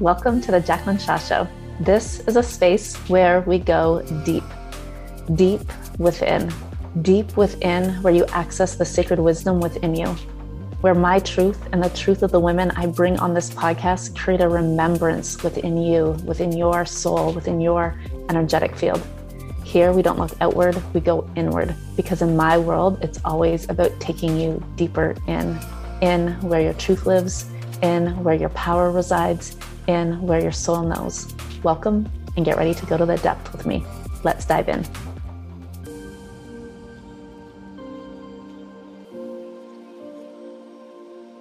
Welcome to the Jaclyn Shaw Show. This is a space where we go deep, deep within, deep within, where you access the sacred wisdom within you, where my truth and the truth of the women I bring on this podcast create a remembrance within you, within your soul, within your energetic field. Here, we don't look outward, we go inward, because in my world, it's always about taking you deeper in, in where your truth lives, in where your power resides, in where your soul knows. Welcome and get ready to go to the depth with me. Let's dive in.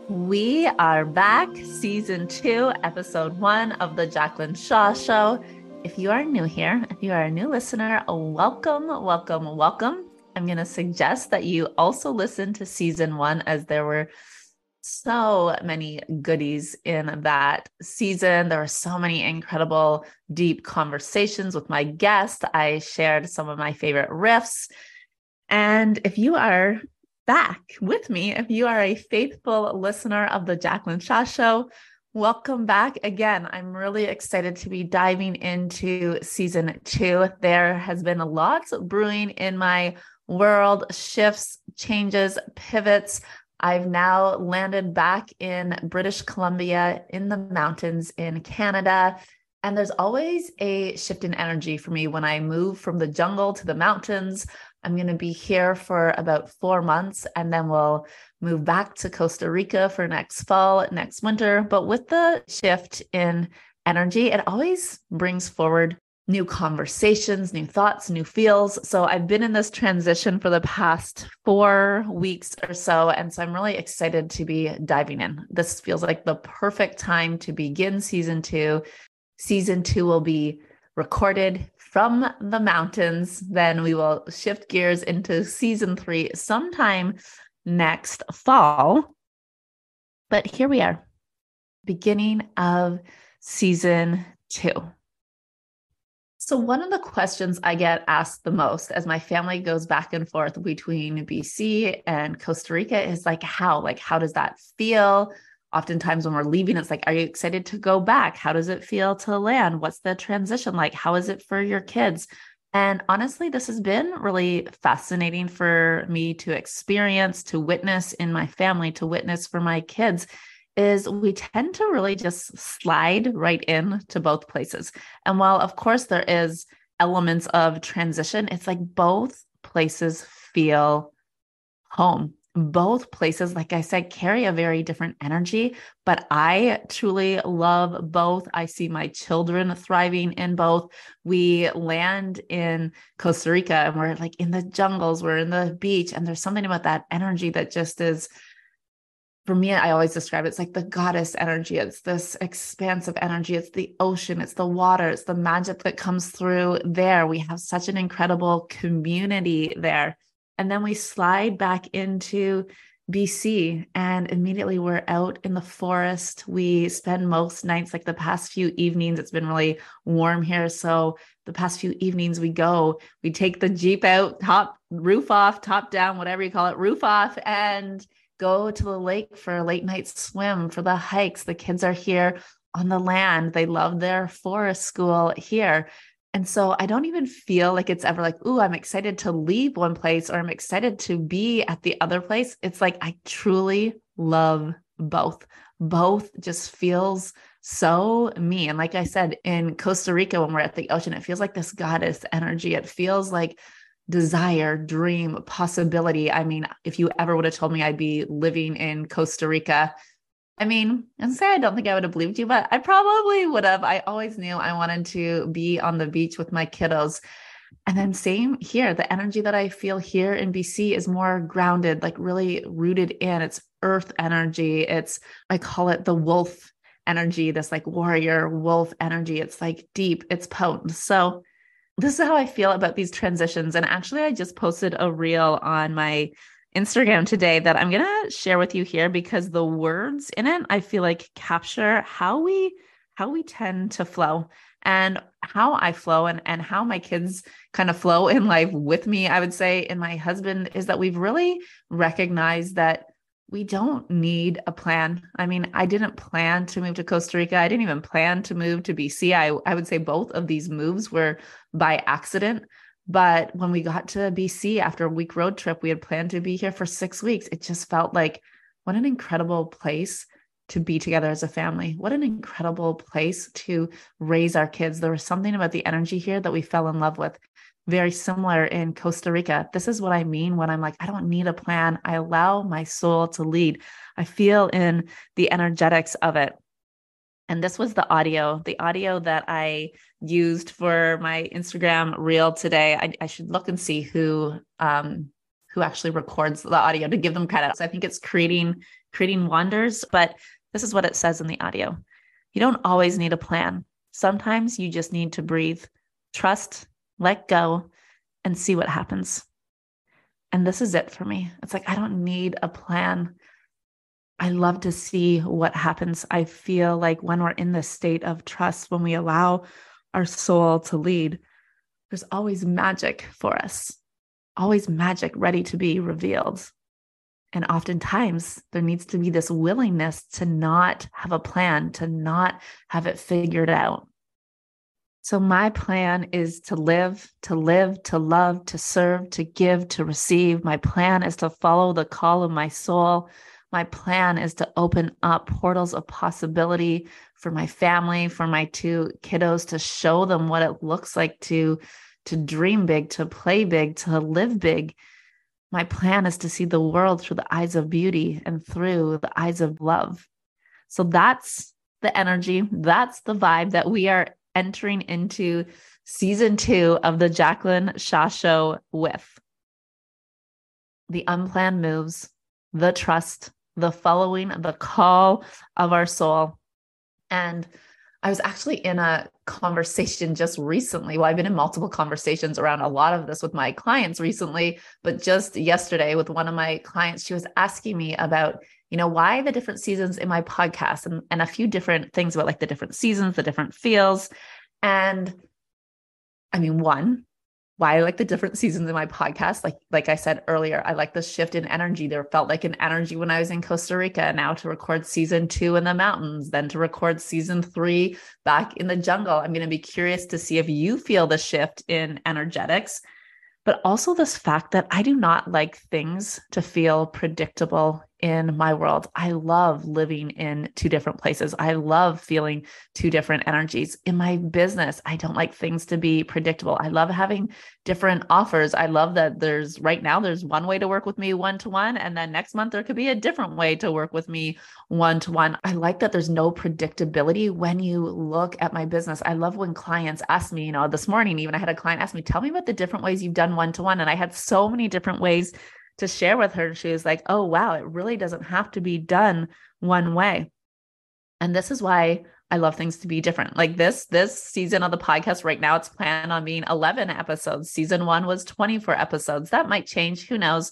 We are back, season two, episode one of the Jaclyn Shaw Show. If you are new here, if you are a new listener, welcome, welcome, welcome. I'm going to suggest that you also listen to season one, as there were so many goodies in that season. There were so many incredible, deep conversations with my guest. I shared some of my favorite riffs. And if you are back with me, if you are a faithful listener of the Jaclyn Shaw Show, welcome back again. I'm really excited to be diving into season two. There has been a lot brewing in my world shifts, changes, pivots. I've now landed back in British Columbia in the mountains in Canada. And there's always a shift in energy for me when I move from the jungle to the mountains. I'm going to be here for about four months and then we'll move back to Costa Rica for next fall, next winter. But with the shift in energy, it always brings forward new conversations, new thoughts, new feels. So I've been in this transition for the past four weeks or so. And so I'm really excited to be diving in. This feels like the perfect time to begin season two. Season two will be recorded from the mountains. Then we will shift gears into season three sometime next fall. But here we are, beginning of season two. So, one of the questions I get asked the most as my family goes back and forth between BC and Costa Rica is like, how? Like, how does that feel? Oftentimes, when we're leaving, it's like, are you excited to go back? How does it feel to land? What's the transition like? How is it for your kids? And honestly, this has been really fascinating for me to experience, to witness in my family, to witness for my kids is we tend to really just slide right in to both places. And while of course there is elements of transition, it's like both places feel home. Both places, like I said, carry a very different energy, but I truly love both. I see my children thriving in both. We land in Costa Rica and we're like in the jungles, we're in the beach, and there's something about that energy that just is for me, I always describe it, it's like the goddess energy. It's this expansive energy. It's the ocean, it's the water, it's the magic that comes through there. We have such an incredible community there. And then we slide back into BC and immediately we're out in the forest. We spend most nights, like the past few evenings, it's been really warm here. So the past few evenings we go, we take the Jeep out, top roof off, top down, whatever you call it, roof off, and go to the lake for a late night swim, for the hikes. The kids are here on the land. They love their forest school here. And so I don't even feel like it's ever like, oh, I'm excited to leave one place or I'm excited to be at the other place. It's like I truly love both. Both just feels so me. And like I said, in Costa Rica, when we're at the ocean, it feels like this goddess energy. It feels like desire, dream, possibility. I mean, if you ever would have told me I'd be living in Costa Rica, I mean, and say I don't think I would have believed you, but I probably would have. I always knew I wanted to be on the beach with my kiddos. And then same here, the energy that I feel here in BC is more grounded, like really rooted in it's earth energy. It's I call it the wolf energy, this like warrior wolf energy. It's like deep, it's potent. So this is how I feel about these transitions. And actually, I just posted a reel on my Instagram today that I'm going to share with you here because the words in it, I feel like capture how we how we tend to flow and how I flow and, and how my kids kind of flow in life with me. I would say, and my husband is that we've really recognized that we don't need a plan. I mean, I didn't plan to move to Costa Rica. I didn't even plan to move to BC. I, I would say both of these moves were by accident. But when we got to BC after a week road trip, we had planned to be here for six weeks. It just felt like what an incredible place to be together as a family. What an incredible place to raise our kids. There was something about the energy here that we fell in love with very similar in Costa Rica. This is what I mean when I'm like, I don't need a plan. I allow my soul to lead. I feel in the energetics of it. And this was the audio, the audio that I used for my Instagram reel today. I, I should look and see who um, who actually records the audio to give them credit. So I think it's creating creating wonders. But this is what it says in the audio. You don't always need a plan. Sometimes you just need to breathe, trust, let go, and see what happens. And this is it for me. It's like, I don't need a plan. I love to see what happens. I feel like when we're in this state of trust, when we allow our soul to lead, there's always magic for us, always magic ready to be revealed. And oftentimes there needs to be this willingness to not have a plan, to not have it figured out. So, my plan is to live, to live, to love, to serve, to give, to receive. My plan is to follow the call of my soul. My plan is to open up portals of possibility for my family, for my two kiddos, to show them what it looks like to, to dream big, to play big, to live big. My plan is to see the world through the eyes of beauty and through the eyes of love. So that's the energy, that's the vibe that we are entering into season two of the Jaclyn Shaw Show with the unplanned moves, the trust, the following, the call of our soul. And I was actually in a conversation just recently. Well, I've been in multiple conversations around a lot of this with my clients recently, but just yesterday with one of my clients, she was asking me about you know, why the different seasons in my podcast and, and a few different things about like the different seasons, the different feels. And I mean, one, why I like the different seasons in my podcast. Like, like I said earlier, I like the shift in energy. There felt like an energy when I was in Costa Rica. Now to record season two in the mountains, then to record season three back in the jungle. I'm going to be curious to see if you feel the shift in energetics but also this fact that I do not like things to feel predictable in my world. I love living in two different places. I love feeling two different energies. In my business, I don't like things to be predictable. I love having different offers. I love that there's right now there's one way to work with me one to one and then next month there could be a different way to work with me one to one. I like that there's no predictability when you look at my business. I love when clients ask me, you know, this morning even I had a client ask me, "Tell me about the different ways you've done one to one." And I had so many different ways to share with her. She was like, oh, wow, it really doesn't have to be done one way. And this is why I love things to be different. Like this this season of the podcast right now it's planned on being 11 episodes. Season 1 was 24 episodes. That might change, who knows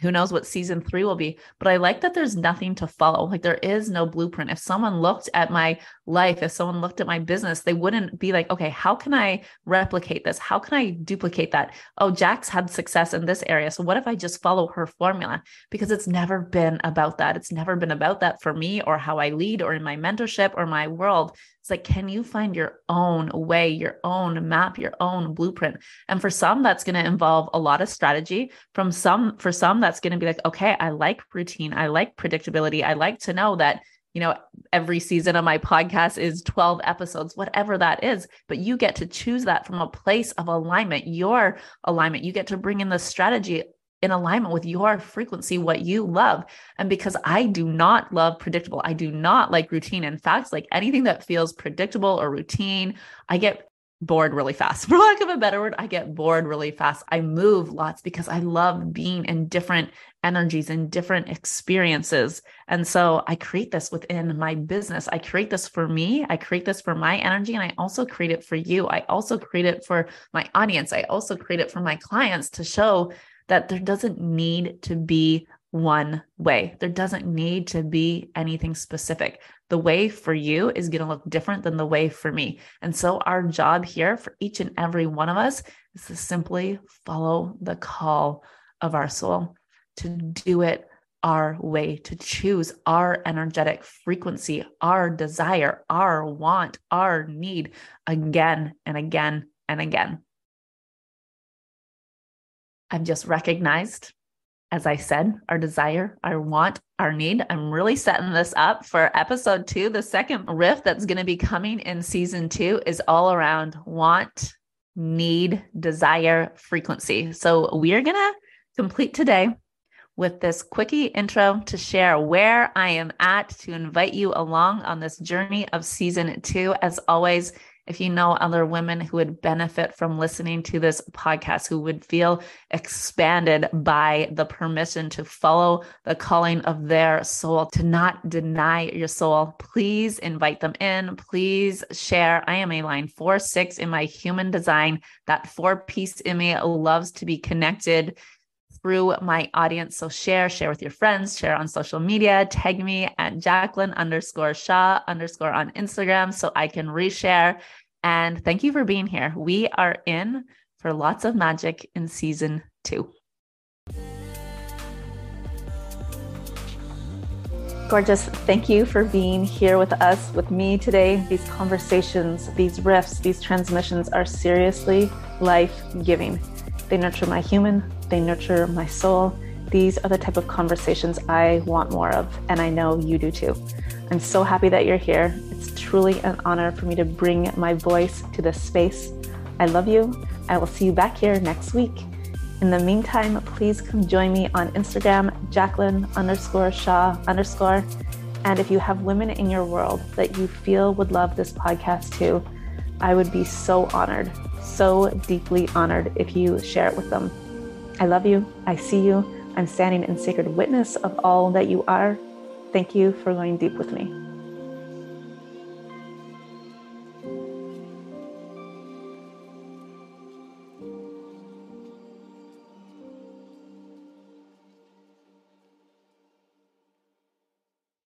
who knows what season three will be but i like that there's nothing to follow like there is no blueprint if someone looked at my life if someone looked at my business they wouldn't be like okay how can i replicate this how can i duplicate that oh jack's had success in this area so what if i just follow her formula because it's never been about that it's never been about that for me or how i lead or in my mentorship or my world it's like, can you find your own way, your own map, your own blueprint? And for some, that's going to involve a lot of strategy. From some, for some, that's going to be like, okay, I like routine. I like predictability. I like to know that you know, every season of my podcast is 12 episodes, whatever that is. But you get to choose that from a place of alignment, your alignment. You get to bring in the strategy in alignment with your frequency, what you love. And because I do not love predictable, I do not like routine. In fact, like anything that feels predictable or routine, I get bored really fast. For lack of a better word, I get bored really fast. I move lots because I love being in different energies and different experiences. And so I create this within my business. I create this for me. I create this for my energy. And I also create it for you. I also create it for my audience. I also create it for my clients to show that there doesn't need to be one way. There doesn't need to be anything specific. The way for you is going to look different than the way for me. And so, our job here for each and every one of us is to simply follow the call of our soul, to do it our way to choose our energetic frequency, our desire, our want, our need again and again and again. I've just recognized, as I said, our desire, our want, our need. I'm really setting this up for episode two. The second riff that's going to be coming in season two is all around want, need, desire, frequency. So we're going to complete today with this quickie intro to share where I am at to invite you along on this journey of season two. As always, if you know other women who would benefit from listening to this podcast, who would feel expanded by the permission to follow the calling of their soul, to not deny your soul, please invite them in. Please share. I am a line four, six in my human design. That four piece in me loves to be connected through my audience. So share, share with your friends, share on social media, tag me at Jaclyn underscore Shaw underscore on Instagram so I can reshare. And thank you for being here. We are in for lots of magic in season two. Gorgeous. Thank you for being here with us, with me today. These conversations, these riffs, these transmissions are seriously life giving. They nurture my human, they nurture my soul. These are the type of conversations I want more of, and I know you do too. I'm so happy that you're here. It's truly an honor for me to bring my voice to this space. I love you. I will see you back here next week. In the meantime, please come join me on Instagram, Jaclyn underscore Shaw underscore. And if you have women in your world that you feel would love this podcast too, I would be so honored, so deeply honored if you share it with them. I love you. I see you. I'm standing in sacred witness of all that you are. Thank you for going deep with me.